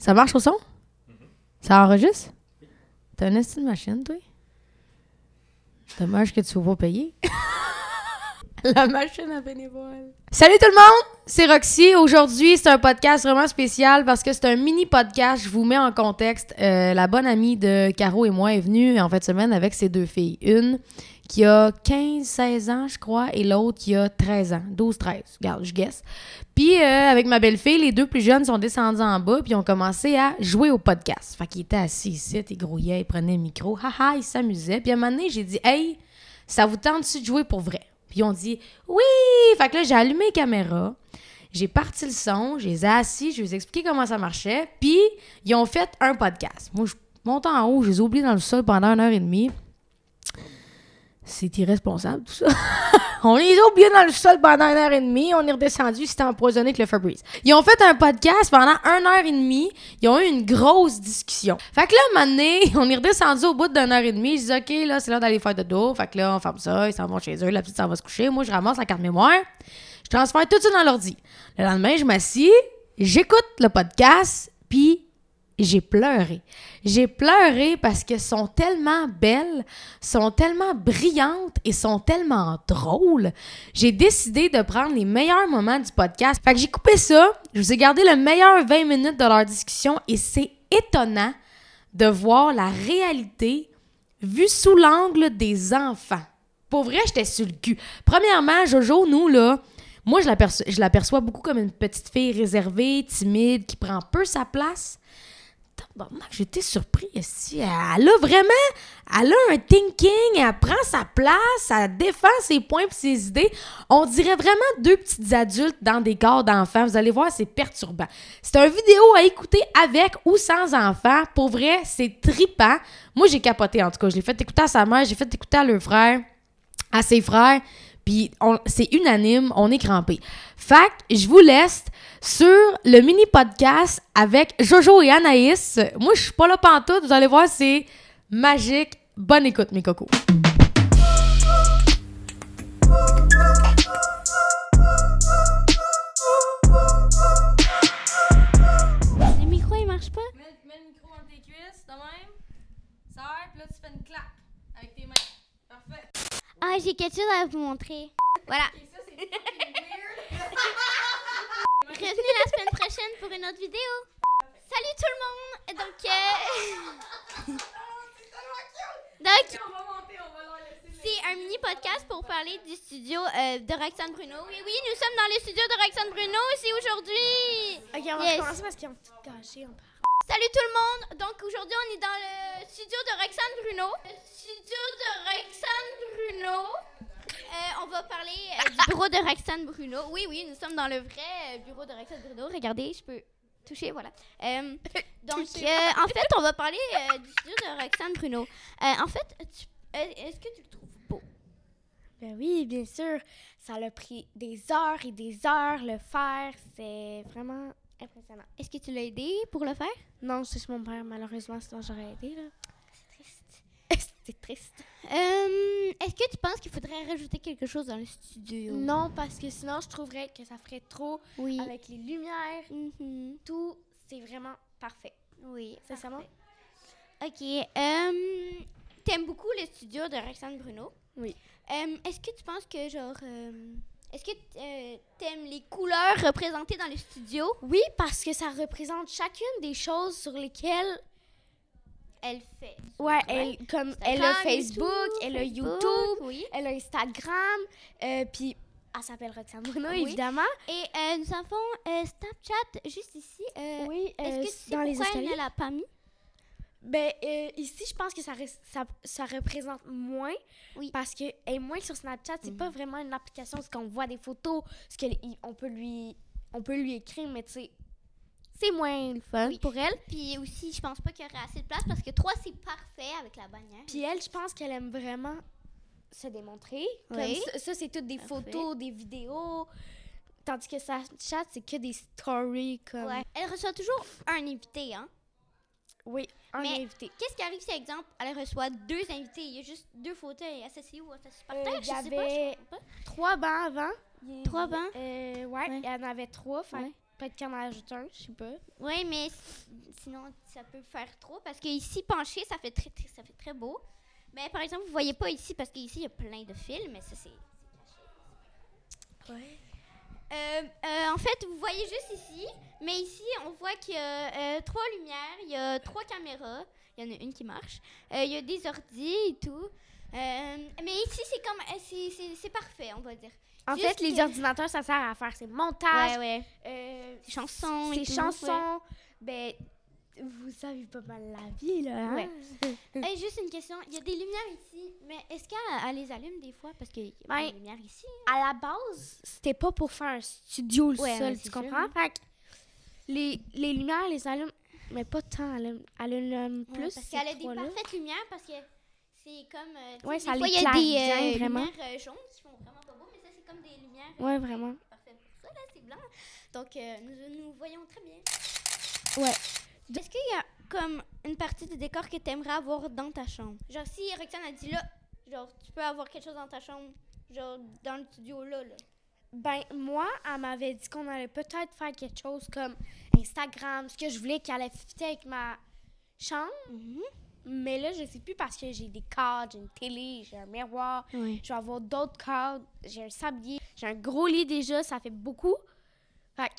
Ça marche au son? Ça enregistre? T'as une estime machine, toi? Dommage que tu sois pas payé. La machine à bénévole. Salut tout le monde! C'est Roxy. Aujourd'hui, c'est un podcast vraiment spécial parce que c'est un mini podcast. Je vous mets en contexte. Euh, la bonne amie de Caro et moi est venue en fait semaine avec ses deux filles. Une qui a 15-16 ans, je crois, et l'autre qui a 13 ans. 12-13. Regarde, je guesse. Puis euh, avec ma belle-fille, les deux plus jeunes sont descendus en bas puis ont commencé à jouer au podcast. Fait qu'ils étaient assis ici, ils grouillaient, ils prenaient le micro. Haha, ils s'amusaient. Puis à un moment donné, j'ai dit « Hey, ça vous tente-tu de jouer pour vrai? » Puis ils ont dit oui! Fait que là, j'ai allumé les caméras, j'ai parti le son, je les ai assis, je les ai expliqué comment ça marchait, puis ils ont fait un podcast. Moi, je monte en haut, je les ai oubliés dans le sol pendant une heure et demie. C'est irresponsable, tout ça. on les a oubliés dans le sol pendant une heure et demie. On est redescendu, c'était empoisonné avec le Febreze. Ils ont fait un podcast pendant une heure et demie. Ils ont eu une grosse discussion. Fait que là, un moment donné, on est redescendu au bout d'une heure et demie. Je dis, OK, là, c'est l'heure d'aller faire de dos. Fait que là, on ferme ça. Ils s'en vont chez eux. La petite s'en va se coucher. Moi, je ramasse la carte mémoire. Je transfère tout ça dans l'ordi. Le lendemain, je m'assis. J'écoute le podcast. Puis j'ai pleuré. J'ai pleuré parce qu'elles sont tellement belles, sont tellement brillantes et sont tellement drôles. J'ai décidé de prendre les meilleurs moments du podcast. Fait que j'ai coupé ça. Je vous ai gardé le meilleur 20 minutes de leur discussion et c'est étonnant de voir la réalité vue sous l'angle des enfants. Pour vrai, j'étais sur le cul. Premièrement, Jojo, nous, là, moi, je l'aperçois beaucoup comme une petite fille réservée, timide, qui prend peu sa place j'étais surpris. Elle a vraiment, elle a un thinking, elle prend sa place, elle défend ses points et ses idées. On dirait vraiment deux petits adultes dans des corps d'enfants. Vous allez voir, c'est perturbant. C'est une vidéo à écouter avec ou sans enfants. Pour vrai, c'est tripant. Moi, j'ai capoté en tout cas. Je l'ai fait écouter à sa mère, j'ai fait écouter à leur frère, à ses frères. Puis c'est unanime, on est crampé. Que je vous laisse sur le mini podcast avec Jojo et Anaïs. Moi, je suis pas là pantoute, vous allez voir, c'est magique. Bonne écoute, mes cocos. Le micro, il marche pas? Mets, le micro dans tes cuisses, de même. Sors, puis là, tu fais une claque avec tes mains. Parfait. Ah, j'ai quelque chose à vous montrer. Voilà. Revenez la semaine prochaine pour une autre vidéo. Salut tout le monde! Donc, euh... Donc, c'est un mini podcast pour parler du studio euh, de Roxane Bruno. Oui, oui, nous sommes dans le studio de Roxane Bruno. C'est aujourd'hui. Ok, on va commencer parce qu'ils ont tout gâché. On Salut tout le monde! Donc aujourd'hui, on est dans le studio de Roxane Bruno. Le studio de Roxane Bruno. Euh, on va parler euh, du bureau de Roxane Bruno. Oui, oui, nous sommes dans le vrai euh, bureau de Roxane Bruno. Regardez, je peux toucher, voilà. donc, en fait, on va parler du studio de Roxane Bruno. en fait, est-ce que tu le trouves beau? Ben oui, bien sûr. Ça a pris des heures et des heures le faire. C'est vraiment impressionnant. Est-ce que tu l'as aidé pour le faire? Non, c'est mon père, malheureusement, sinon j'aurais aidé. Là. C'est triste. c'est triste. Euh, est-ce que tu penses qu'il faudrait rajouter quelque chose dans le studio? Non, parce que sinon, je trouverais que ça ferait trop oui. avec les lumières. Mm-hmm. Tout, c'est vraiment parfait. Oui, c'est ça. Ok. Euh, T'aimes beaucoup le studio de Roxane Bruno? Oui. Euh, est-ce que tu penses que, genre... Est-ce que euh, t'aimes les couleurs représentées dans le studio? Oui, parce que ça représente chacune des choses sur lesquelles elle fait. Ouais, elle, comme elle a Facebook, elle a YouTube, elle a Instagram, euh, puis elle s'appelle Roxane Bruno, évidemment. Et euh, nous avons Snapchat juste ici. oui, Est-ce que c'est dans les elle ne l'a pas mis? Ben, euh, ici, je pense que ça, ça, ça représente moins. Oui. Parce que est moins sur Snapchat, c'est pas mhm. vraiment une application parce qu'on voit des photos, ce qu'on peut lui on peut lui écrire, mais tu sais, c'est moins le fun pour elle. Puis aussi, je pense pas qu'il y aurait assez de place parce que 3, c'est parfait avec la bannière. Puis elle, je pense qu'elle aime vraiment se démontrer. Oui. ça, c'est toutes des photos, des vidéos. Tandis que Snapchat, c'est que des stories comme. Ouais. Elle reçoit toujours un invité, hein? Oui, un Mais invité. Qu'est-ce qui arrive si, exemple, elle reçoit deux invités? Il y a juste deux fauteuils associés ou associés par terre? Euh, il y avait trois bancs avant. trois bancs? Euh, ouais, il y en avait trois. Peut-être qu'il en ajoute un, je sais pas. Oui, mais sinon, ça peut faire trop parce que ici, penché, ça fait très, très, ça fait très beau. Mais par exemple, vous voyez pas ici parce qu'ici, il y a plein de fils, mais ça, c'est. Ouais. Euh, euh, en fait, vous voyez juste ici, mais ici, on voit qu'il y a euh, trois lumières, il y a trois caméras, il y en a une qui marche, il y a des ordis et tout. Mais ici, c'est comme, c'est- parfait, on va dire. En Juste fait, les que- ordinateurs, ça sert à faire ses montages, ouais. Ses chansons. ses chansons. Ben, vous savez pas mal la vie, là. hein? Ouais. Hey, juste une question, il y a des lumières ici, mais est-ce qu'elle elle les allume des fois? Parce qu'il y a pas Ben, de lumière ici? À la base, c'était pas pour faire un studio le Ouais, sol, ouais, tu sûr, comprends? hein. Fait que les, les lumières, les allument, mais pas tant. Elle allume, allume Ouais, plus. parce qu'elle a des parfaites lumières parce que c'est comme. euh, Ouais, ça il y a des euh, vraiment. lumières euh, jaunes qui font vraiment pas beau, mais ça, c'est comme des lumières. euh, Ouais, vraiment. Parfait pour ça, là, c'est blanc. Donc, euh, nous, nous voyons très bien. Ouais. Est-ce qu'il y a comme une partie du décor que tu aimerais avoir dans ta chambre? Genre, si Roxane a dit là, genre, tu peux avoir quelque chose dans ta chambre, genre, dans le studio là, là. Ben, moi, elle m'avait dit qu'on allait peut-être faire quelque chose comme Instagram, ce que je voulais qu'elle allait fitter avec ma chambre. Mais là, je sais plus parce que j'ai des cadres, j'ai une télé, j'ai un miroir, Oui. je vais avoir d'autres cadres, j'ai un sablier, j'ai un gros lit déjà, ça fait beaucoup. Fait que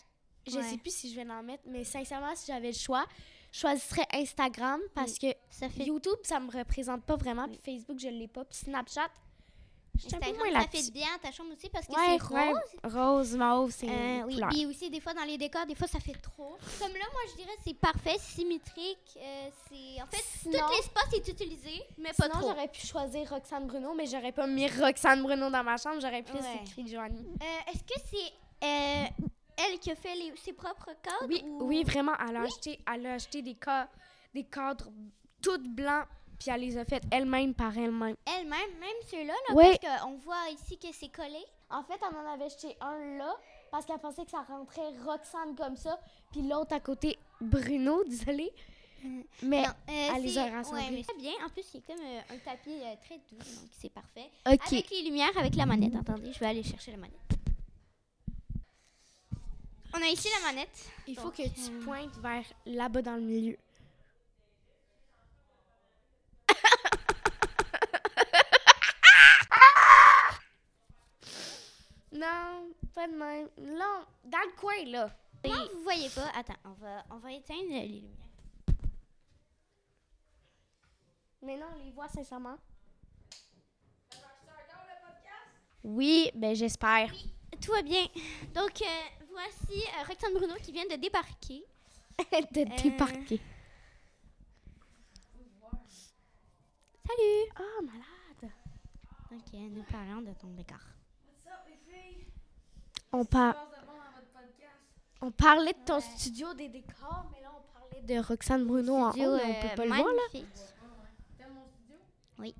je Ouais. sais plus si je vais en mettre, mais sincèrement, si j'avais le choix, je choisirais Instagram parce que Ça fait. YouTube, ça me représente pas vraiment, puis Facebook, je l'ai pas, puis Snapchat, je suis un peu Instagram, moins ça fait bien ta chambre aussi parce que Ouais, c'est ouais. rose. Rose, mauve, c'est Euh, oui, puis aussi des fois dans les décors, des fois ça fait trop. Comme là, moi je dirais c'est parfait, c'est symétrique, euh, c'est en fait Sinon- tout l'espace est utilisé, mais pas Sinon, trop. j'aurais pu choisir Roxane Bruno, mais j'aurais pas mis Roxane Bruno dans ma chambre, j'aurais plus écrit Joanie. Euh, Est-ce que c'est euh, elle qui a fait les- ses propres codes Oui, ou- oui, vraiment, elle a, acheté, elle a acheté des, ca- des cadres tout blancs, puis elle les a faites elle-même par elle-même. Elle-même, même ceux-là, là, parce qu'on voit ici que c'est collé. En fait, elle en avait acheté un là, parce qu'elle pensait que ça rentrait Roxane comme ça, puis l'autre à côté, Bruno, désolé. Mais Non, euh, elle les a rassemblés. ouais, mais bien. En plus, c'est comme euh, un tapis euh, très doux, donc c'est parfait. OK. Avec les lumières, avec la manette. Attendez, je vais aller chercher la manette. On a ici la manette. il faut que tu euh, pointes vers là-bas dans le milieu. non, pas de même. Non, dans le coin, là. Comment vous voyez pas? Attends, on va, on va éteindre les lumières. Mais non, on les voit sincèrement. Oui, ben j'espère. Tout va bien. Donc, euh, voici euh, Roxane Bruno qui vient de débarquer. de Euh, débarquer. Salut Ah, malade. Ok, nous parlons de ton décor. On, par- on parlait de ton studio des décors, mais là, on parlait de Roxane Bruno en haut, mais on peut pas le voir, là. euh. Oui.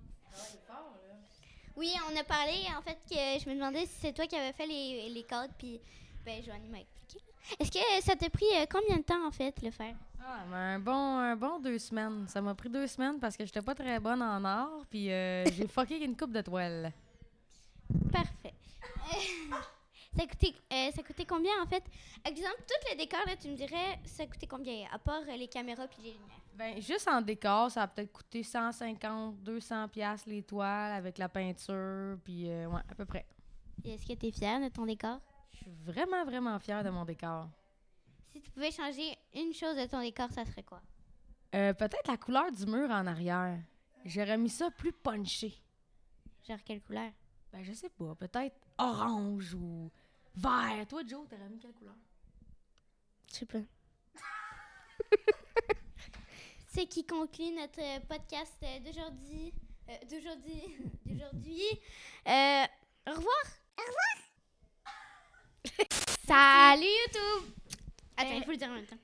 Oui, on a parlé, en fait, que je me demandais si c'est toi qui avais fait les, les codes, puis ben, Joanie m'a expliqué. Est-ce que ça t'a pris euh, combien de temps, en fait, le faire? Ah, mais un bon, un bon deux semaines. Ça m'a pris deux semaines parce que j'étais pas très bonne en art, puis euh, j'ai fucké une coupe de toile. Parfait. Euh, ça, coûtait, euh, ça coûtait combien, en fait? Exemple, tous les décors, là, tu me dirais, ça coûtait combien, à part les caméras puis les lumières? Ben, juste en décor, ça a peut-être coûté 150, 200 pièces les toiles avec la peinture, puis ouais, à peu près. Et Est-ce que tu es fière de ton décor? Je suis vraiment, vraiment fière de mon décor. Si tu pouvais changer une chose de ton décor, ça serait quoi? Euh, peut-être la couleur du mur en arrière. J'aurais mis ça plus punché. Genre quelle couleur? Ben, je sais pas. Peut-être orange ou vert. Toi, Joe, t'aurais mis quelle couleur? Je sais pas. C'est qui conclut notre podcast d'aujourd'hui. Euh, d'aujourd'hui. d'aujourd'hui. Euh, au revoir. Au revoir. Salut YouTube. Attends, Euh, il faut le dire en même temps.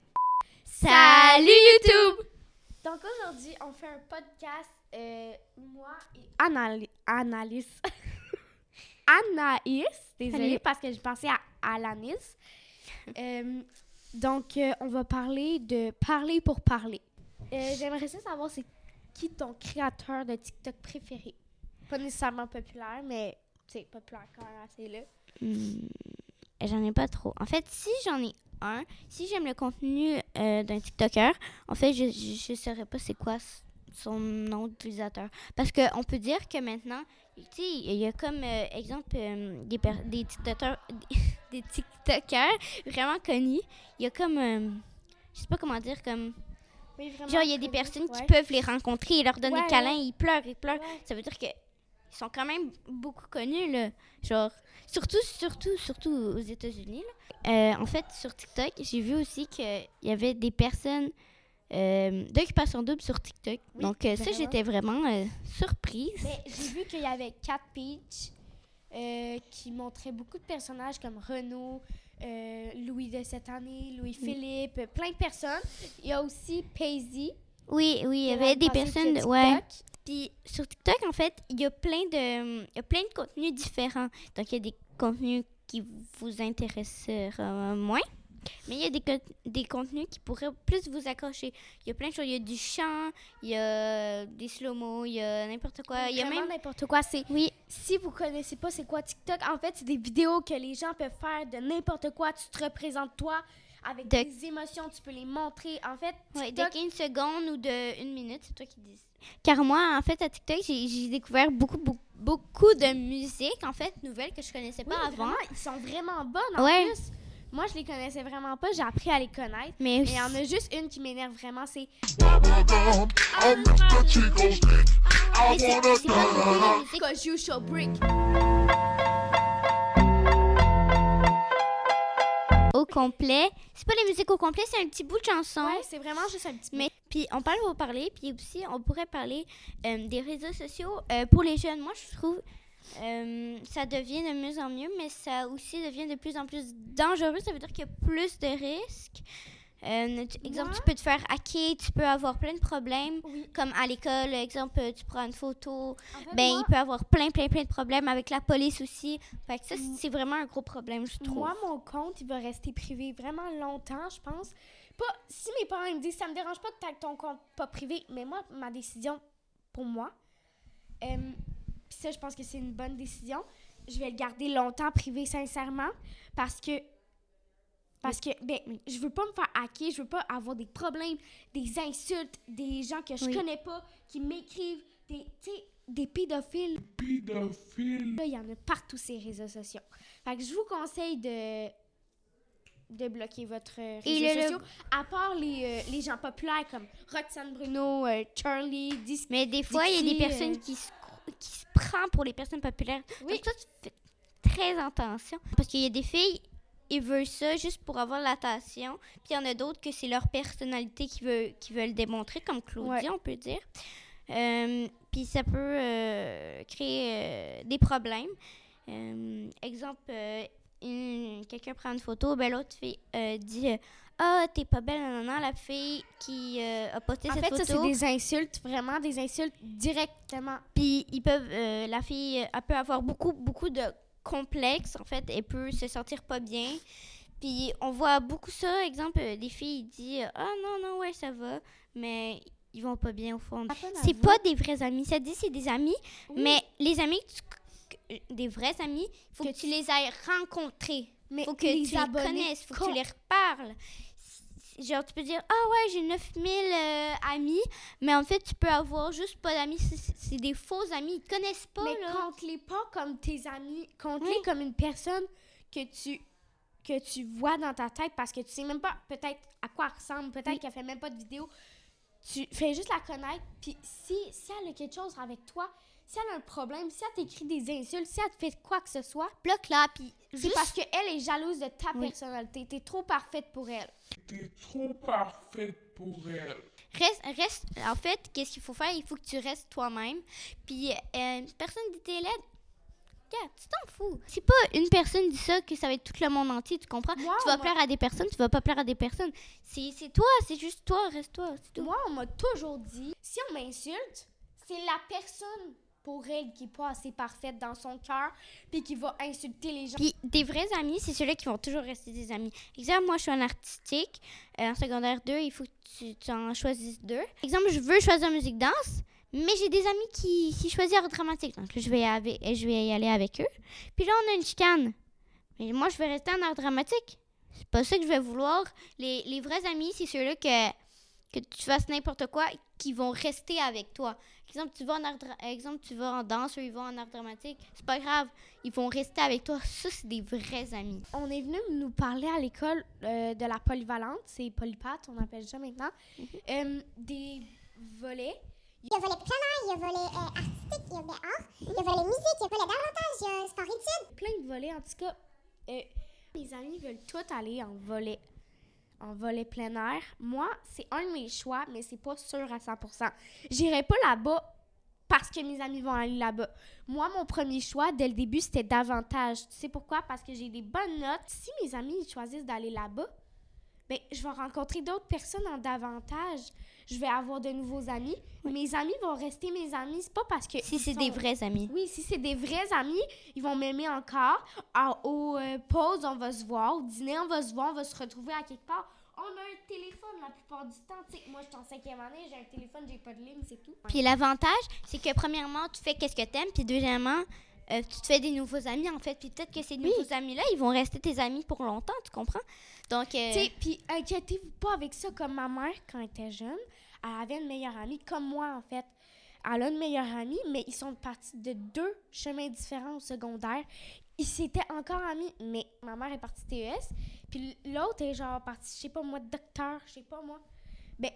Salut, YouTube. Donc aujourd'hui, on fait un podcast, euh, moi et Anali- Analyse. Anaïs, désolée Salut. parce que j'ai pensé à Alanis. Euh, donc, euh, on va parler de parler pour parler. Euh, J'aimerais ça savoir c'est qui ton créateur de TikTok préféré? Pas nécessairement populaire, mais c'est populaire quand même assez là. Hmm, J'en ai pas trop. En fait, si j'en ai un, si j'aime le contenu euh, d'un TikToker, en fait, je ne saurais pas c'est quoi son nom d'utilisateur. Parce qu'on peut dire que maintenant, tu sais, il y a comme euh, exemple euh, des, des TikTokers des TikTokers vraiment connus. Il y a comme, je sais pas comment dire, comme, Oui, genre, il y a des personnes qui peuvent les rencontrer, ils leur donnent Ouais, des câlins, ouais. ils pleurent, ils pleurent. Ça veut dire que ils sont quand même beaucoup connus, là. Genre, surtout, surtout, surtout aux États-Unis. Euh, en fait, sur TikTok, j'ai vu aussi qu'il y avait des personnes euh, d'occupation double sur TikTok. Oui, Donc, euh, ça, j'étais vraiment euh, surprise. Mais j'ai vu qu'il y avait Cat Peach qui montrait beaucoup de personnages comme Renaud, Louis de cette année, Louis-Philippe, plein de personnes. Il y a aussi Paisy. Oui, oui, il y avait des personnes, ouais. Puis sur TikTok, en fait, il y a plein de, y a plein de contenus différents. Donc, il y a des contenus qui vous intéresseront moins. Mais il y a des, des contenus qui pourraient plus vous accrocher. Il y a plein de choses. Il y a du chant, il y a des slow-mo, il y a n'importe quoi. Il y a même... n'importe quoi. C'est Oui, si vous connaissez pas c'est quoi TikTok, en fait, c'est des vidéos que les gens peuvent faire de n'importe quoi. Tu te représentes toi avec De- des émotions, tu peux les montrer. En fait, ouais, de TikTok, 15 secondes ou de une minute, c'est toi qui dis. Car moi, en fait, à TikTok, j'ai découvert beaucoup, beaucoup, beaucoup de musique, en fait, nouvelles que je connaissais oui, pas avant. vraiment, ils sont vraiment bonnes en Ouais. plus. Moi, je les connaissais vraiment pas. J'ai appris à les connaître. Mais Et il y en a juste une qui m'énerve vraiment, c'est Bubblegum, complet. C'est pas la musique au complet, c'est un petit bout de chanson. Ouais, c'est vraiment juste un petit peu. Mais puis on parle pour parler, puis aussi on pourrait parler euh, des réseaux sociaux euh, pour les jeunes. Moi, je trouve euh, ça devient de mieux en mieux, mais ça aussi devient de plus en plus dangereux. Ça veut dire qu'il y a plus de risques. Euh, tu- exemple, Moi- tu peux te faire hacker, tu peux avoir plein de problèmes. Oui. Comme à l'école, exemple, tu prends une photo, En fait, ben moi, il peut avoir plein, plein, plein de problèmes avec la police aussi. Fait que ça, c'est vraiment un gros problème, je trouve. moi, mon compte, il va rester privé vraiment longtemps, je pense. Pas, si mes parents ils me disent, ça me dérange pas que tu aies ton compte pas privé, mais moi, ma décision, pour moi, euh, ça, je pense que c'est une bonne décision. Je vais le garder longtemps privé, sincèrement, parce que parce que ben, je veux pas me faire hacker, je veux pas avoir des problèmes, des insultes, des gens que je Oui. connais pas qui m'écrivent, des, tu sais, des pédophiles. Pédophile. Là, il y en a partout ces réseaux sociaux. Fait que je vous conseille de de bloquer votre euh, le- sociaux, à part les, euh, les gens populaires comme Roxane Bruno, euh, Charlie, Dis Mais des fois, il y a des personnes euh, qui se, cro- qui se prennent pour les personnes populaires. Oui. Donc, toi, tu fais très attention. Parce qu'il y a des filles, ils veulent ça juste pour avoir l'attention. Puis il y en a d'autres que c'est leur personnalité qui veut, qui veulent démontrer, comme Claudia, Ouais. on peut dire. Euh, puis ça peut euh, créer euh, des problèmes. Exemple, quelqu'un prend une photo, ben l'autre fille dit Ah, t'es pas belle, non, non, la fille qui a posté En cette fait, photo. ça, c'est des insultes, vraiment des insultes directement. Puis ils peuvent, la fille, elle peut avoir beaucoup, beaucoup de complexes. En fait, elle peut se sentir pas bien. Puis on voit beaucoup ça. Exemple, des filles disent ah non non ouais ça va, mais ils vont pas bien au fond. Peine C'est pas des vrais amis. Ça dit c'est des amis, Oui. mais les amis, tu- des vrais amis, faut que, Que tu les ailles rencontrer. Mais faut que les tu les connaisses, faut que tu les reparles. Genre, tu peux dire, ah ouais, j'ai 9000 euh, amis, mais en fait, tu peux avoir juste pas d'amis. C'est- des faux amis, ils te connaissent pas, Mais là. compte-les pas comme tes amis, compte-les Oui. comme une personne que tu que tu vois dans ta tête parce que tu sais même pas peut-être à quoi elle ressemble, peut-être Oui. qu'elle fait même pas de vidéo. Tu fais juste la connaître, puis si, si elle a quelque chose avec toi, si elle a un problème, si elle t'écrit des insultes, si elle te fait quoi que ce soit, Bloque là, puis c'est juste- parce qu'elle est jalouse de ta Oui. personnalité. T'es trop parfaite pour elle. T'es trop parfaite pour elle. Reste, reste, en fait, qu'est-ce qu'il faut faire? Il faut que tu restes toi-même. Puis, euh, personne dit t'es laide. Regarde, tu t'en fous. C'est pas une personne dit ça que ça va être tout le monde entier, tu comprends? Moi, tu vas m'a- plaire à des personnes, tu vas pas plaire à des personnes. C'est c'est toi, c'est juste toi, reste toi, c'est tout. Moi, on m'a toujours dit, si on m'insulte, c'est la personne pour elle qui est pas assez parfaite dans son cœur, puis qui va insulter les gens. Puis des vrais amis, c'est ceux-là qui vont toujours rester des amis. Exemple, moi, je suis en artistique. euh, en secondaire 2, il faut que tu, en choisisses deux. Exemple, je veux choisir musique danse, mais j'ai des amis qui, qui choisissent art dramatique. Donc là, je vais, avec- je vais y aller avec eux. Puis là, on a une chicane. Mais moi, je vais rester en art dramatique. c'est pas ça que je vais vouloir. Les, les vrais amis, c'est ceux-là que, que tu fasses n'importe quoi, qui vont rester avec toi. Exemple, tu vas en art, exemple, tu vas en danse, eux, ils vont en art dramatique. C'est pas grave. Ils vont rester avec toi. Ça, c'est des vrais amis. On est venu nous parler à l'école euh, de la polyvalente, c'est polypath, on appelle ça maintenant, Euh, des volets. Il y a volet plein air, il y a volet euh, artistique, il y a volet art, il y a volet musique, il y a volet davantage, il y a sport-études. plein de volets. En tout cas, euh, mes amis veulent tous aller en volet, en volet plein air. Moi, c'est un de mes choix, mais c'est pas sûr à 100%. J'irai pas là-bas parce que mes amis vont aller là-bas. Moi, mon premier choix, dès le début, c'était davantage. Tu sais pourquoi? Parce que j'ai des bonnes notes. Si mes amis choisissent d'aller là-bas, ben, je vais rencontrer d'autres personnes en davantage. Je vais avoir de nouveaux amis. Mes amis vont rester mes amis. C'est pas parce que. Si c'est sont- des vrais amis. oui, si c'est des vrais amis, ils vont m'aimer encore. À, au euh, pause, on va se voir. Au dîner, on va se voir. On va se retrouver à quelque part. On a un téléphone la plupart du temps. Moi, je suis en cinquième année, j'ai un téléphone, j'ai pas de ligne, c'est tout. Puis l'avantage, c'est que premièrement, tu fais qu'est-ce que t'aimes, puis deuxièmement, euh, tu te fais des nouveaux amis en fait, puis peut-être que ces nouveaux amis-là, ils vont rester tes amis pour longtemps, tu comprends? Donc, euh, Tu sais, puis inquiétez-vous pas avec ça. Comme ma mère, quand elle était jeune, elle avait une meilleure amie, comme moi, en fait. Elle a une meilleure amie, mais ils sont partis de deux chemins différents au secondaire. Ils s'étaient encore amis, mais ma mère est partie TES, puis l'autre est genre partie, je sais pas moi, docteur, je sais pas moi. Ben,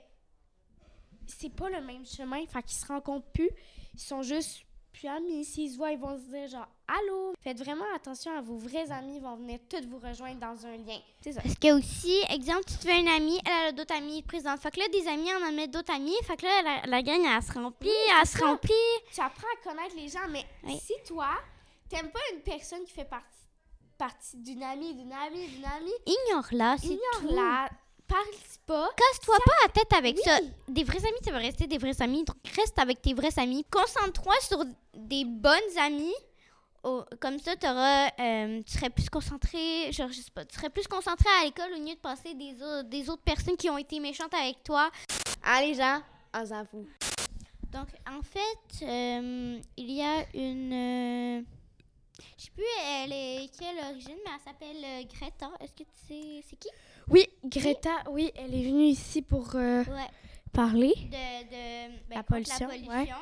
c'est pas le même chemin, fait qu'ils se rencontrent plus. Ils sont juste plus amis. S'ils se voient, ils vont se dire genre Allô! Faites vraiment attention à vos vrais amis, ils vont venir tous vous rejoindre dans un lien. C'est ça. Parce que aussi, exemple, tu te fais une amie, elle a d'autres amis présentes. Fait que là, des amis en amènent d'autres amis. Fait que là, la, la gang, elle se remplit, elle se ça. remplit. Tu apprends à connaître les gens, mais Oui. si toi, t'aimes pas une personne qui fait partie, partie d'une amie, d'une amie, d'une amie, Ignore-la, c'est ignore-la, parle pas. Casse-toi pas la tête avec Oui. ça. Des vrais amis, ça va rester des vrais amis. Donc, reste avec tes vrais amis. Concentre-toi sur des bonnes amies. Oh, comme ça, euh, tu serais plus concentré, genre, je sais pas, tu serais plus concentré à l'école au lieu de passer des, au- des autres personnes qui ont été méchantes avec toi. Allez, gens, on fout. Donc, en fait, euh, il y a une. euh, je sais plus elle est quelle origine, mais elle s'appelle euh, Greta. Est-ce que tu sais c'est qui? Oui, Greta, oui, elle est venue ici pour euh, Ouais. parler. de, de ben, La pollution, La ouais. pollution.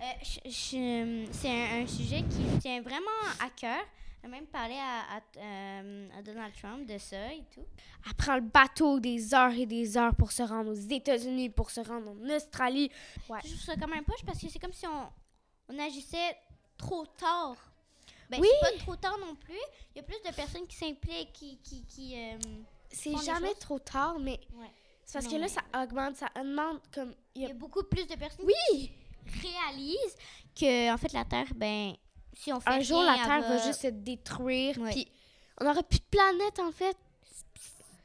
Euh, c'est un, un sujet qui me tient vraiment à cœur. J'ai même parlé à, à, euh, à Donald Trump de ça et tout. Elle prend le bateau des heures et des heures pour se rendre aux États-Unis, pour se rendre en Australie. Ouais. Je trouve ça quand même poche parce que c'est comme si on, on agissait trop tard. Ben, Oui. c'est pas trop tard non plus. Il y a plus de personnes qui s'impliquent, qui... qui, qui euh, C'est jamais trop tard, mais Ouais. c'est parce Non, que là, mais- ça augmente, ça augmente comme... il y a- y a beaucoup plus de personnes Oui! qui réalisent que, en fait, la Terre, ben, si on fait Un jour, la Terre va va juste se détruire, puis on n'aura plus de planète, en fait.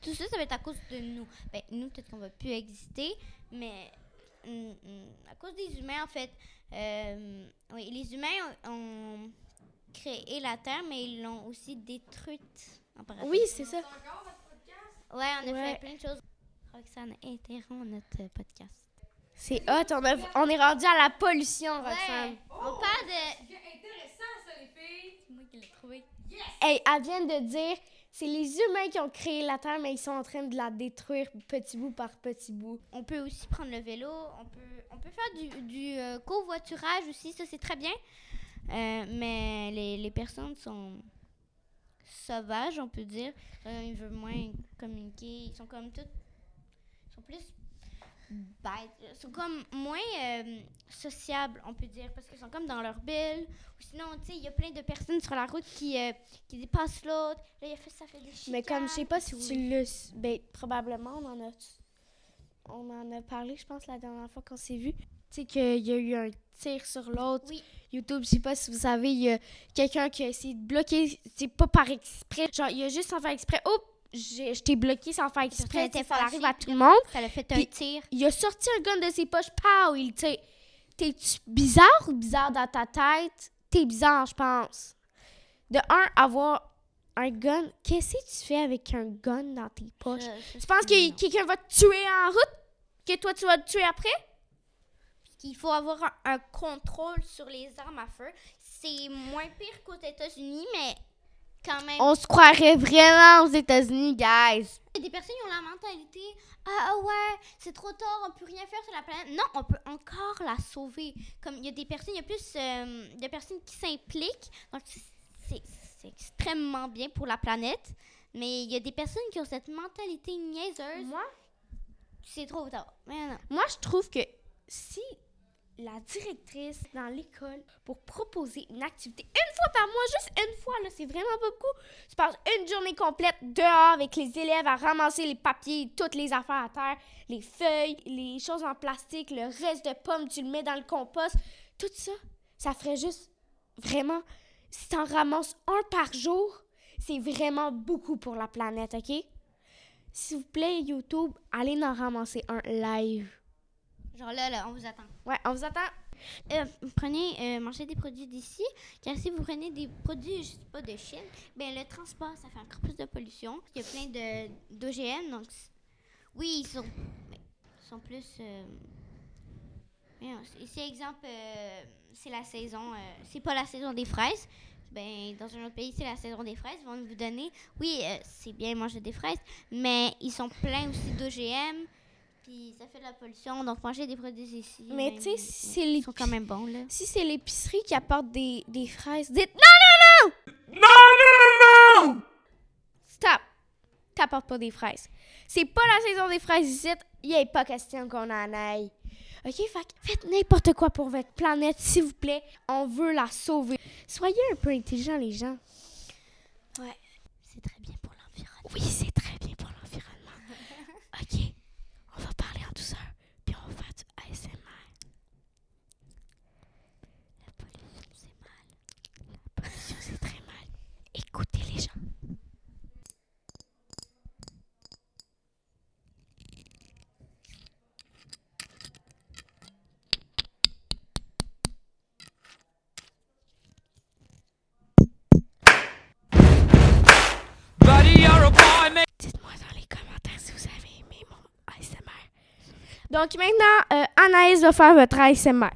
Tout ça, ça va être à cause de nous. Ben, nous, peut-être qu'on va plus exister, mais hum, hum, à cause des humains, en fait. Euh, oui, les humains ont, ont créé la Terre, mais ils l'ont aussi détruite. en. Oui, c'est ça. Ouais, on a Ouais. fait plein de choses. Roxane interrompt notre podcast. C'est hot, on, a- on est rendu à la pollution, Roxane. On parle de... intéressant, ça, les filles! C'est moi qui l'ai trouvé. Hey, elle vient de dire, c'est les humains qui ont créé la Terre, mais ils sont en train de la détruire petit bout par petit bout. On peut aussi prendre le vélo, on peut, on peut faire du, du euh, covoiturage aussi, ça c'est très bien. Euh, mais les, les personnes sont sauvages, on peut dire. Euh, ils veulent moins communiquer, ils sont comme toutes. Ils sont plus bêtes. Ils sont comme moins euh, sociables, on peut dire, parce qu'ils sont comme dans leur bulle. Ou sinon, tu sais, il y a plein de personnes sur la route qui, euh, qui dépassent l'autre. Là, il a fait, ça fait des Mais comme je sais pas si chicanes, tu le... Ben, probablement, on en a... On en a parlé, je pense, la dernière fois qu'on s'est vu. Tu sais qu'il y a eu un tir sur l'autre. Oui. YouTube, je sais pas si vous savez, il y a quelqu'un qui a essayé de bloquer, c'est pas par exprès. Genre, il a juste sans faire exprès. Oups, je t'ai bloqué sans faire exprès. Ça arrive à tout le monde. Ça l'a fait un Puis- tir. Il a sorti un gun de ses poches, pow, il tire. T'es-tu bizarre ou bizarre dans ta tête? T'es bizarre, je pense. De un, avoir un gun. Qu'est-ce que tu fais avec un gun dans tes poches? Tu penses que quelqu'un va te tuer en route? Que toi, tu vas te tuer après? Qu'il faut avoir un, un contrôle sur les armes à feu. C'est moins pire qu'aux États-Unis, mais quand même. On se croirait vraiment aux États-Unis, guys. Il y a des personnes qui ont la mentalité Ah ah ouais, c'est trop tard, on peut rien faire sur la planète. Non, on peut encore la sauver. Comme il y a des personnes, il y a plus euh, de personnes qui s'impliquent. Donc c'est- extrêmement bien pour la planète. Mais il y a des personnes qui ont cette mentalité niaiseuse. Moi, C'est trop tard. Mais non. moi, je trouve que si la directrice dans l'école pour proposer une activité une fois par mois, juste une fois, là, c'est vraiment beaucoup. Tu passes une journée complète dehors avec les élèves à ramasser les papiers, toutes les affaires à terre, les feuilles, les choses en plastique, le reste de pommes, tu le mets dans le compost. Tout ça, ça ferait juste vraiment. Si t'en ramasses un par jour, c'est vraiment beaucoup pour la planète, OK? S'il vous plaît, YouTube, allez en ramasser un live. Genre là, là, on vous attend. Ouais, on vous attend. Euh, prenez, euh, mangez des produits d'ici, car si vous prenez des produits, je sais pas, de Chine, ben le transport, ça fait encore plus de pollution. Il y a plein de d'OGM, donc oui, ils sont, ils sont plus. Euh, c'est- exemple, euh, c'est la saison, c'est pas la saison des fraises. Ben, dans un autre pays, c'est la saison des fraises. Ils vont vous donner, oui, euh, c'est bien manger des fraises, mais ils sont pleins aussi d'OGM, puis ça fait de la pollution. Donc, manger des produits ici. Mais tu sais, si c'est ils les- sont quand même bons, là. Si c'est l'épicerie qui apporte des, des fraises, dites non, non, non! No, no, no, no! Stop! T'apportes pas des fraises. C'est pas la saison des fraises ici. Il n'y a pas question qu'on en aille. OK? Fait faites n'importe quoi pour votre planète, s'il vous plaît. On veut la sauver. Soyez un peu intelligents, les gens. Ouais, c'est très bien pour l'environnement. Oui, c'est Donc maintenant, euh, Anaïs va faire votre ASMR.